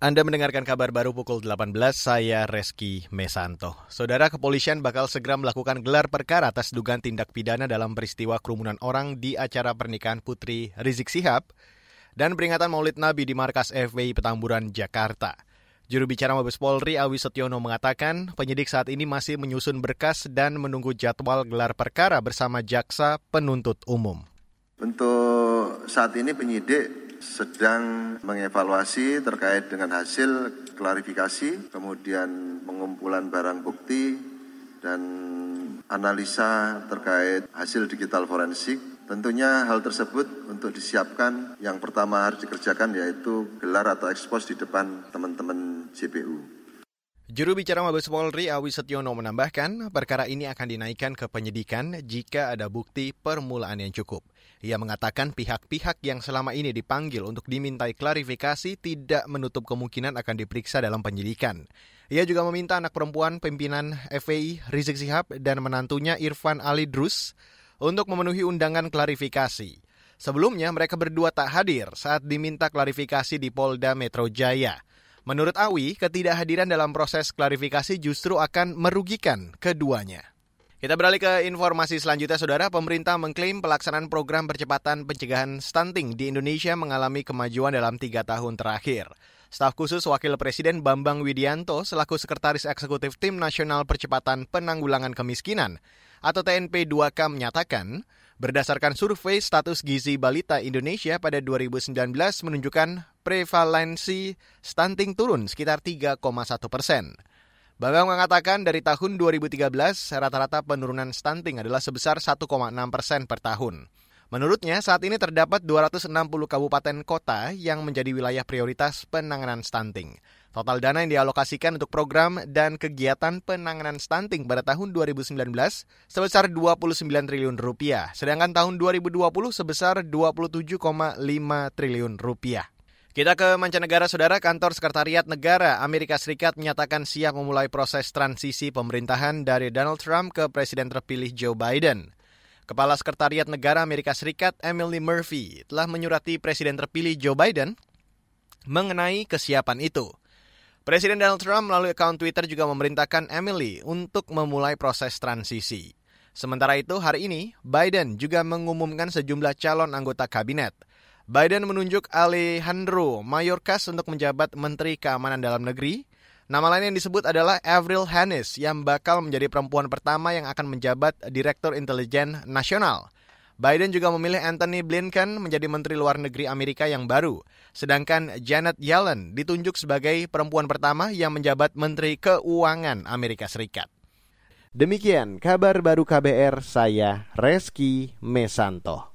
Anda mendengarkan kabar baru pukul 18, saya Reski Mesanto. Saudara kepolisian bakal segera melakukan gelar perkara atas dugaan tindak pidana dalam peristiwa kerumunan orang di acara pernikahan Putri Rizik Sihab dan peringatan Maulid Nabi di markas FPI Petamburan, Jakarta. Juru bicara Mabes Polri Awi Setiono mengatakan penyidik saat ini masih menyusun berkas dan menunggu jadwal gelar perkara bersama jaksa penuntut umum. Untuk saat ini penyidik sedang mengevaluasi terkait dengan hasil klarifikasi, kemudian pengumpulan barang bukti, dan analisa terkait hasil digital forensik. Tentunya hal tersebut untuk disiapkan yang pertama harus dikerjakan yaitu gelar atau ekspos di depan teman-teman JPU. Juru bicara Mabes Polri Awi Setiono menambahkan, perkara ini akan dinaikkan ke penyidikan jika ada bukti permulaan yang cukup. Ia mengatakan pihak-pihak yang selama ini dipanggil untuk dimintai klarifikasi tidak menutup kemungkinan akan diperiksa dalam penyidikan. Ia juga meminta anak perempuan pimpinan FPI Rizik Sihab dan menantunya Irfan Ali Drus untuk memenuhi undangan klarifikasi. Sebelumnya mereka berdua tak hadir saat diminta klarifikasi di Polda Metro Jaya. Menurut Awi, ketidakhadiran dalam proses klarifikasi justru akan merugikan keduanya. Kita beralih ke informasi selanjutnya, Saudara. Pemerintah mengklaim pelaksanaan program percepatan pencegahan stunting di Indonesia mengalami kemajuan dalam tiga tahun terakhir. Staf khusus Wakil Presiden Bambang Widianto selaku Sekretaris Eksekutif Tim Nasional Percepatan Penanggulangan Kemiskinan atau TNP 2K menyatakan, berdasarkan survei status gizi balita Indonesia pada 2019 menunjukkan prevalensi stunting turun sekitar 3,1 persen. Bambang mengatakan dari tahun 2013 rata-rata penurunan stunting adalah sebesar 1,6 persen per tahun. Menurutnya, saat ini terdapat 260 kabupaten kota yang menjadi wilayah prioritas penanganan stunting. Total dana yang dialokasikan untuk program dan kegiatan penanganan stunting pada tahun 2019 sebesar 29 triliun rupiah, sedangkan tahun 2020 sebesar 27,5 triliun rupiah. Kita ke mancanegara, saudara. Kantor Sekretariat Negara Amerika Serikat menyatakan siap memulai proses transisi pemerintahan dari Donald Trump ke Presiden terpilih Joe Biden. Kepala Sekretariat Negara Amerika Serikat Emily Murphy telah menyurati Presiden terpilih Joe Biden mengenai kesiapan itu. Presiden Donald Trump melalui akun Twitter juga memerintahkan Emily untuk memulai proses transisi. Sementara itu, hari ini Biden juga mengumumkan sejumlah calon anggota kabinet – Biden menunjuk Alejandro Mayorkas untuk menjabat Menteri Keamanan Dalam Negeri. Nama lain yang disebut adalah Avril Hanis yang bakal menjadi perempuan pertama yang akan menjabat Direktur Intelijen Nasional. Biden juga memilih Anthony Blinken menjadi Menteri Luar Negeri Amerika yang baru, sedangkan Janet Yellen ditunjuk sebagai perempuan pertama yang menjabat Menteri Keuangan Amerika Serikat. Demikian kabar baru KBR saya Reski Mesanto.